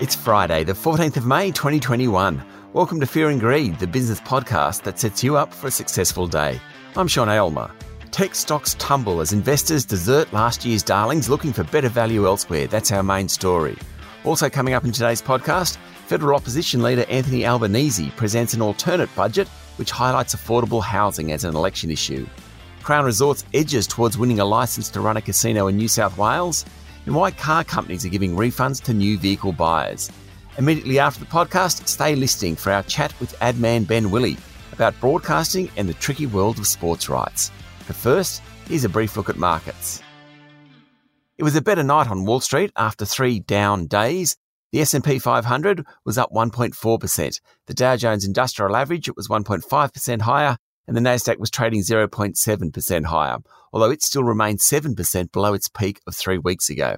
It's Friday, the 14th of May, 2021. Welcome to Fear and Greed, the business podcast that sets you up for a successful day. I'm Sean Aylmer. Tech stocks tumble as investors desert last year's darlings looking for better value elsewhere. That's our main story. Also, coming up in today's podcast, federal opposition leader Anthony Albanese presents an alternate budget which highlights affordable housing as an election issue. Crown Resorts edges towards winning a license to run a casino in New South Wales and why car companies are giving refunds to new vehicle buyers. Immediately after the podcast, stay listening for our chat with ad man Ben Willee about broadcasting and the tricky world of sports rights. But first, here's a brief look at markets. It was a better night on Wall Street after three down days. The S&P 500 was up 1.4%. The Dow Jones Industrial Average was 1.5% higher and the Nasdaq was trading 0.7% higher, although it still remains 7% below its peak of 3 weeks ago.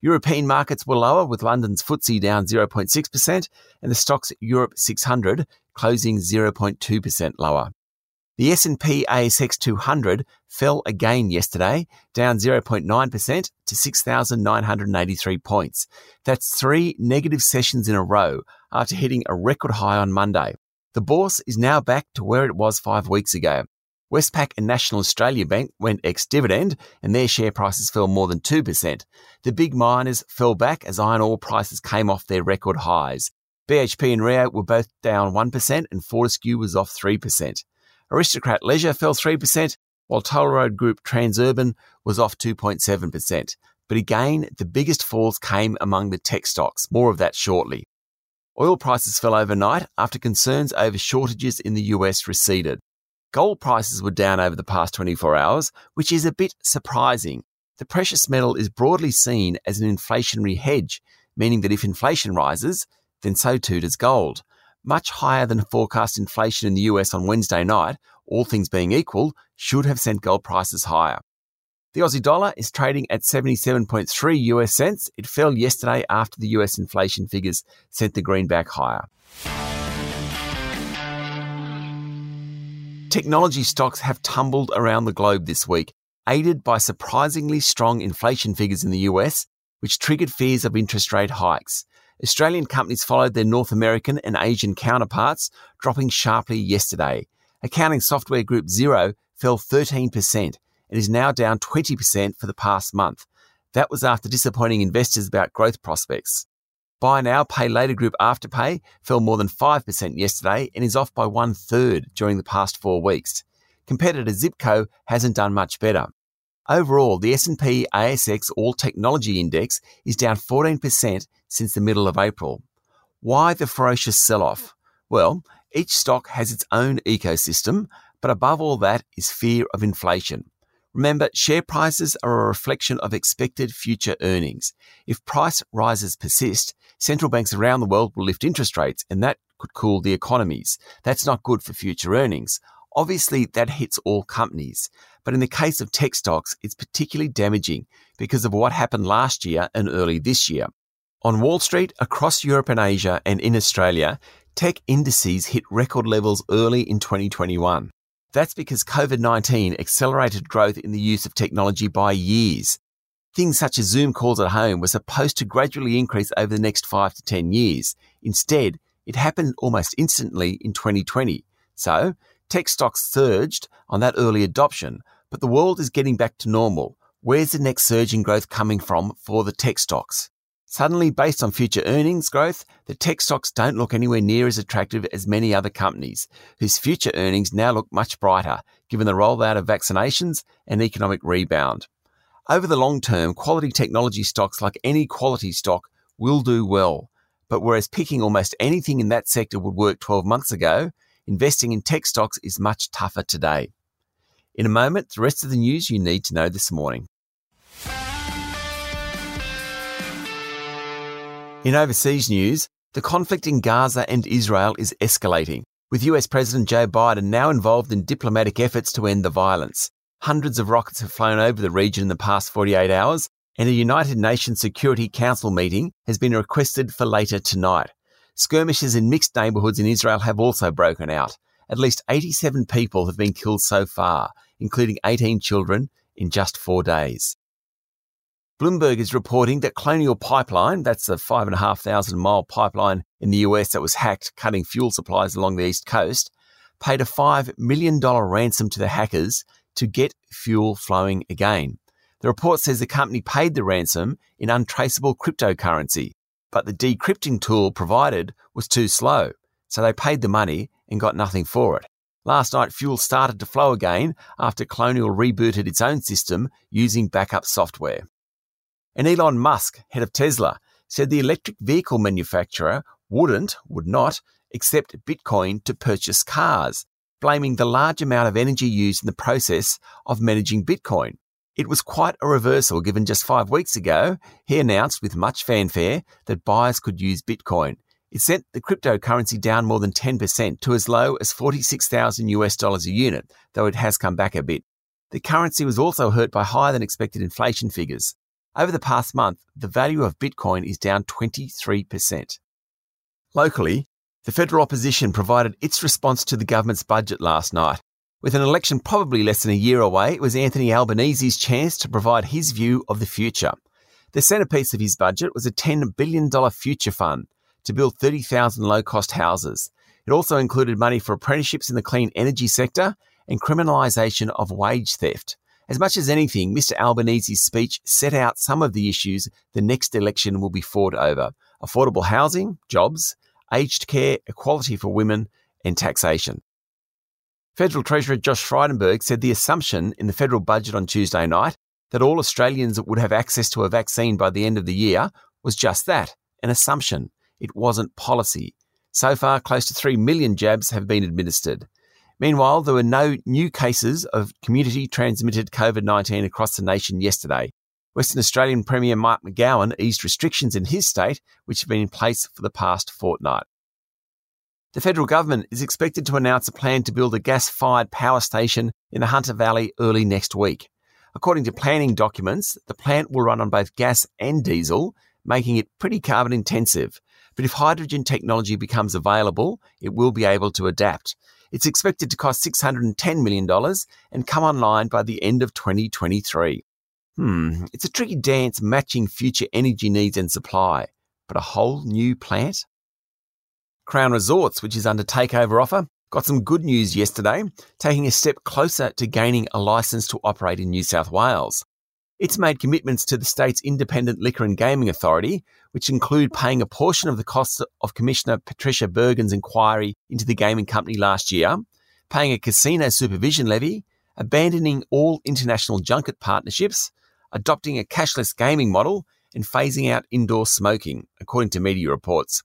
European markets were lower with London's FTSE down 0.6% and the Stoxx Europe 600 closing 0.2% lower. The S&P ASX 200 fell again yesterday, down 0.9% to 6,983 points. That's three negative sessions in a row after hitting a record high on Monday. The bourse is now back to where it was five weeks ago. Westpac and National Australia Bank went ex dividend and their share prices fell more than 2%. The big miners fell back as iron ore prices came off their record highs. BHP and Rio were both down 1% and Fortescue was off 3%. Aristocrat Leisure fell 3%, while Toll Road Group Transurban was off 2.7%. But again, the biggest falls came among the tech stocks. More of that shortly. Oil prices fell overnight after concerns over shortages in the US receded. Gold prices were down over the past 24 hours, which is a bit surprising. The precious metal is broadly seen as an inflationary hedge, meaning that if inflation rises, then so too does gold much higher than forecast inflation in the US on Wednesday night, all things being equal, should have sent gold prices higher. The Aussie dollar is trading at 77.3 US cents. It fell yesterday after the US inflation figures sent the greenback higher. Technology stocks have tumbled around the globe this week, aided by surprisingly strong inflation figures in the US, which triggered fears of interest rate hikes. Australian companies followed their North American and Asian counterparts, dropping sharply yesterday. Accounting software group Xero fell 13% and is now down 20% for the past month. That was after disappointing investors about growth prospects. Buy now, pay later group Afterpay fell more than 5% yesterday and is off by one third during the past four weeks. Competitor Zipco hasn't done much better. Overall, the S&P ASX All Technology Index is down 14% since the middle of April. Why the ferocious sell-off? Well, each stock has its own ecosystem, but above all that is fear of inflation. Remember, share prices are a reflection of expected future earnings. If price rises persist, central banks around the world will lift interest rates, and that could cool the economies. That's not good for future earnings. Obviously, that hits all companies. But in the case of tech stocks, it's particularly damaging because of what happened last year and early this year. On Wall Street, across Europe and Asia, and in Australia, tech indices hit record levels early in 2021. That's because COVID 19 accelerated growth in the use of technology by years. Things such as Zoom calls at home were supposed to gradually increase over the next five to 10 years. Instead, it happened almost instantly in 2020. So, Tech stocks surged on that early adoption, but the world is getting back to normal. Where's the next surge in growth coming from for the tech stocks? Suddenly, based on future earnings growth, the tech stocks don't look anywhere near as attractive as many other companies, whose future earnings now look much brighter, given the rollout of vaccinations and economic rebound. Over the long term, quality technology stocks, like any quality stock, will do well. But whereas picking almost anything in that sector would work 12 months ago, investing in tech stocks is much tougher today. In a moment, the rest of the news you need to know this morning. In overseas news, the conflict in Gaza and Israel is escalating, with US President Joe Biden now involved in diplomatic efforts to end the violence. Hundreds of rockets have flown over the region in the past 48 hours, and a United Nations Security Council meeting has been requested for later tonight. Skirmishes in mixed neighbourhoods in Israel have also broken out. At least 87 people have been killed so far, including 18 children, in just four days. Bloomberg is reporting that Colonial Pipeline, that's the 5,500 mile pipeline in the US that was hacked, cutting fuel supplies along the East Coast, paid a $5 million ransom to the hackers to get fuel flowing again. The report says the company paid the ransom in untraceable cryptocurrency, but the decrypting tool provided was too slow, so they paid the money and got nothing for it. Last night, fuel started to flow again after Colonial rebooted its own system using backup software. And Elon Musk, head of Tesla, said the electric vehicle manufacturer wouldn't, would not, accept Bitcoin to purchase cars, blaming the large amount of energy used in the process of managing Bitcoin. It was quite a reversal given just five weeks ago, he announced with much fanfare that buyers could use Bitcoin. It sent the cryptocurrency down more than 10% to as low as 46,000 US dollars a unit, though it has come back a bit. The currency was also hurt by higher than expected inflation figures. Over the past month, the value of Bitcoin is down 23%. Locally, the federal opposition provided its response to the government's budget last night. With an election probably less than a year away, it was Anthony Albanese's chance to provide his view of the future. The centrepiece of his budget was a $10 billion future fund to build 30,000 low cost houses. It also included money for apprenticeships in the clean energy sector and criminalisation of wage theft. As much as anything, Mr. Albanese's speech set out some of the issues the next election will be fought over affordable housing, jobs, aged care, equality for women, and taxation. Federal Treasurer Josh Frydenberg said the assumption in the federal budget on Tuesday night that all Australians would have access to a vaccine by the end of the year was just that an assumption. It wasn't policy. So far, close to 3 million jabs have been administered. Meanwhile, there were no new cases of community transmitted COVID 19 across the nation yesterday. Western Australian Premier Mark McGowan eased restrictions in his state, which have been in place for the past fortnight. The federal government is expected to announce a plan to build a gas fired power station in the Hunter Valley early next week. According to planning documents, the plant will run on both gas and diesel, making it pretty carbon intensive. But if hydrogen technology becomes available, it will be able to adapt. It's expected to cost $610 million and come online by the end of 2023. Hmm, it's a tricky dance matching future energy needs and supply, but a whole new plant? Crown Resorts, which is under takeover offer, got some good news yesterday, taking a step closer to gaining a license to operate in New South Wales. It's made commitments to the state's independent liquor and gaming authority, which include paying a portion of the costs of Commissioner Patricia Bergin's inquiry into the gaming company last year, paying a casino supervision levy, abandoning all international junket partnerships, adopting a cashless gaming model, and phasing out indoor smoking, according to media reports.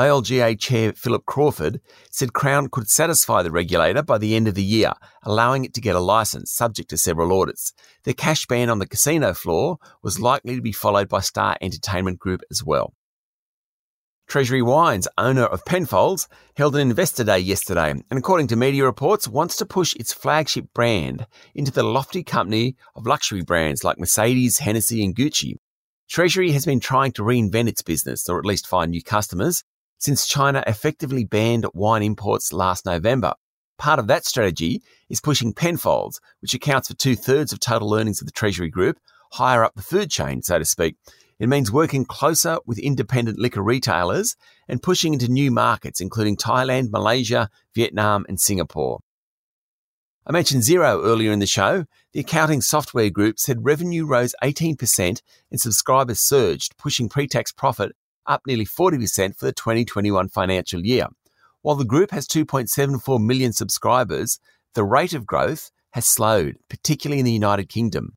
ILGA Chair Philip Crawford said Crown could satisfy the regulator by the end of the year, allowing it to get a license subject to several audits. The cash ban on the casino floor was likely to be followed by Star Entertainment Group as well. Treasury Wines, owner of Penfolds, held an investor day yesterday and, according to media reports, wants to push its flagship brand into the lofty company of luxury brands like Mercedes, Hennessy, and Gucci. Treasury has been trying to reinvent its business, or at least find new customers, since China effectively banned wine imports last November. Part of that strategy is pushing Penfolds, which accounts for two thirds of total earnings of the Treasury Group, higher up the food chain, so to speak. It means working closer with independent liquor retailers and pushing into new markets, including Thailand, Malaysia, Vietnam, and Singapore. I mentioned Xero earlier in the show. The accounting software group said revenue rose 18% and subscribers surged, pushing pre tax profit up nearly 40% for the 2021 financial year. While the group has 2.74 million subscribers, the rate of growth has slowed, particularly in the United Kingdom.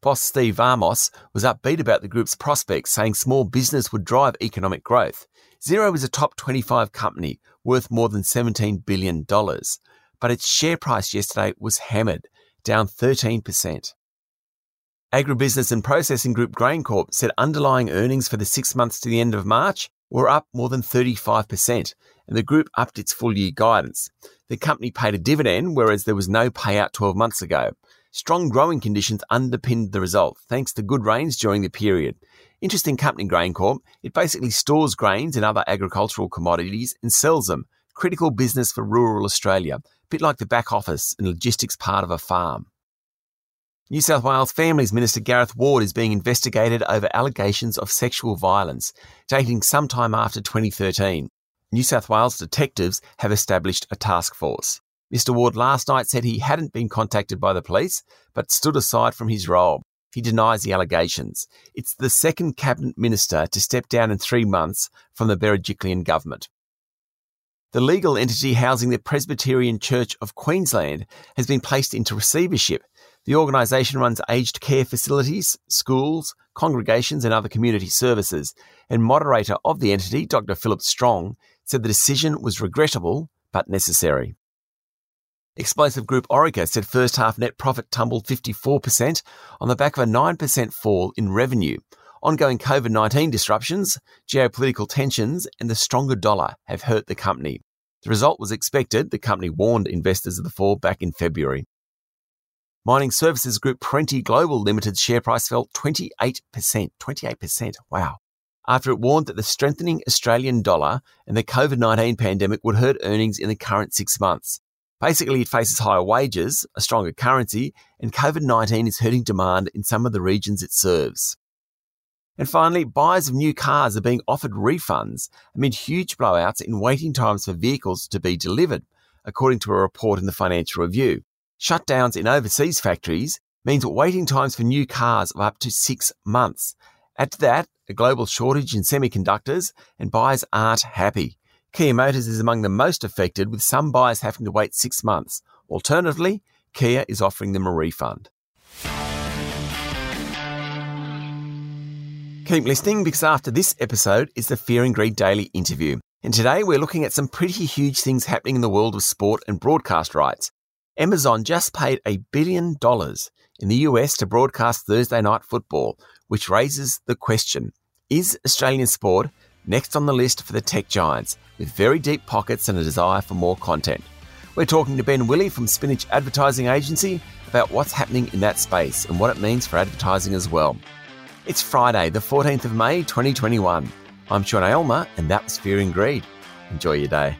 Boss Steve Vamos was upbeat about the group's prospects, saying small business would drive economic growth. Xero is a top 25 company worth more than $17 billion, but its share price yesterday was hammered, down 13%. Agribusiness and Processing Group GrainCorp said underlying earnings for the six months to the end of March were up more than 35%, and the group upped its full year guidance. The company paid a dividend, whereas there was no payout 12 months ago. Strong growing conditions underpinned the result, thanks to good rains during the period. Interesting company, GrainCorp. It basically stores grains and other agricultural commodities and sells them. Critical business for rural Australia, a bit like the back office and logistics part of a farm. New South Wales Families Minister Gareth Ward is being investigated over allegations of sexual violence dating sometime after 2013. New South Wales detectives have established a task force. Mr. Ward last night said he hadn't been contacted by the police, but stood aside from his role. He denies the allegations. It's the second cabinet minister to step down in three months from the Berejiklian government. The legal entity housing the Presbyterian Church of Queensland has been placed into receivership the organisation runs aged care facilities, schools, congregations, and other community services. And moderator of the entity, Dr. Philip Strong, said the decision was regrettable but necessary. Explosive Group Orica said first half net profit tumbled 54% on the back of a 9% fall in revenue. Ongoing COVID 19 disruptions, geopolitical tensions, and the stronger dollar have hurt the company. The result was expected. The company warned investors of the fall back in February. Mining services group Perenti Global Limited's share price fell 28%. 28%. Wow. After it warned that the strengthening Australian dollar and the COVID 19 pandemic would hurt earnings in the current six months. Basically, it faces higher wages, a stronger currency, and COVID 19 is hurting demand in some of the regions it serves. And finally, buyers of new cars are being offered refunds amid huge blowouts in waiting times for vehicles to be delivered, according to a report in the Financial Review. Shutdowns in overseas factories means waiting times for new cars of up to six months. Add to that, a global shortage in semiconductors, and buyers aren't happy. Kia Motors is among the most affected, with some buyers having to wait six months. Alternatively, Kia is offering them a refund. Keep listening because after this episode is the Fear and Greed Daily interview. And today we're looking at some pretty huge things happening in the world of sport and broadcast rights. Amazon just paid a billion dollars in the US to broadcast Thursday night football, which raises the question Is Australian sport next on the list for the tech giants with very deep pockets and a desire for more content? We're talking to Ben Willee from Spinach Advertising Agency about what's happening in that space and what it means for advertising as well. It's Friday, the 14th of May, 2021. I'm Sean Aylmer, and that was Fear and Greed. Enjoy your day.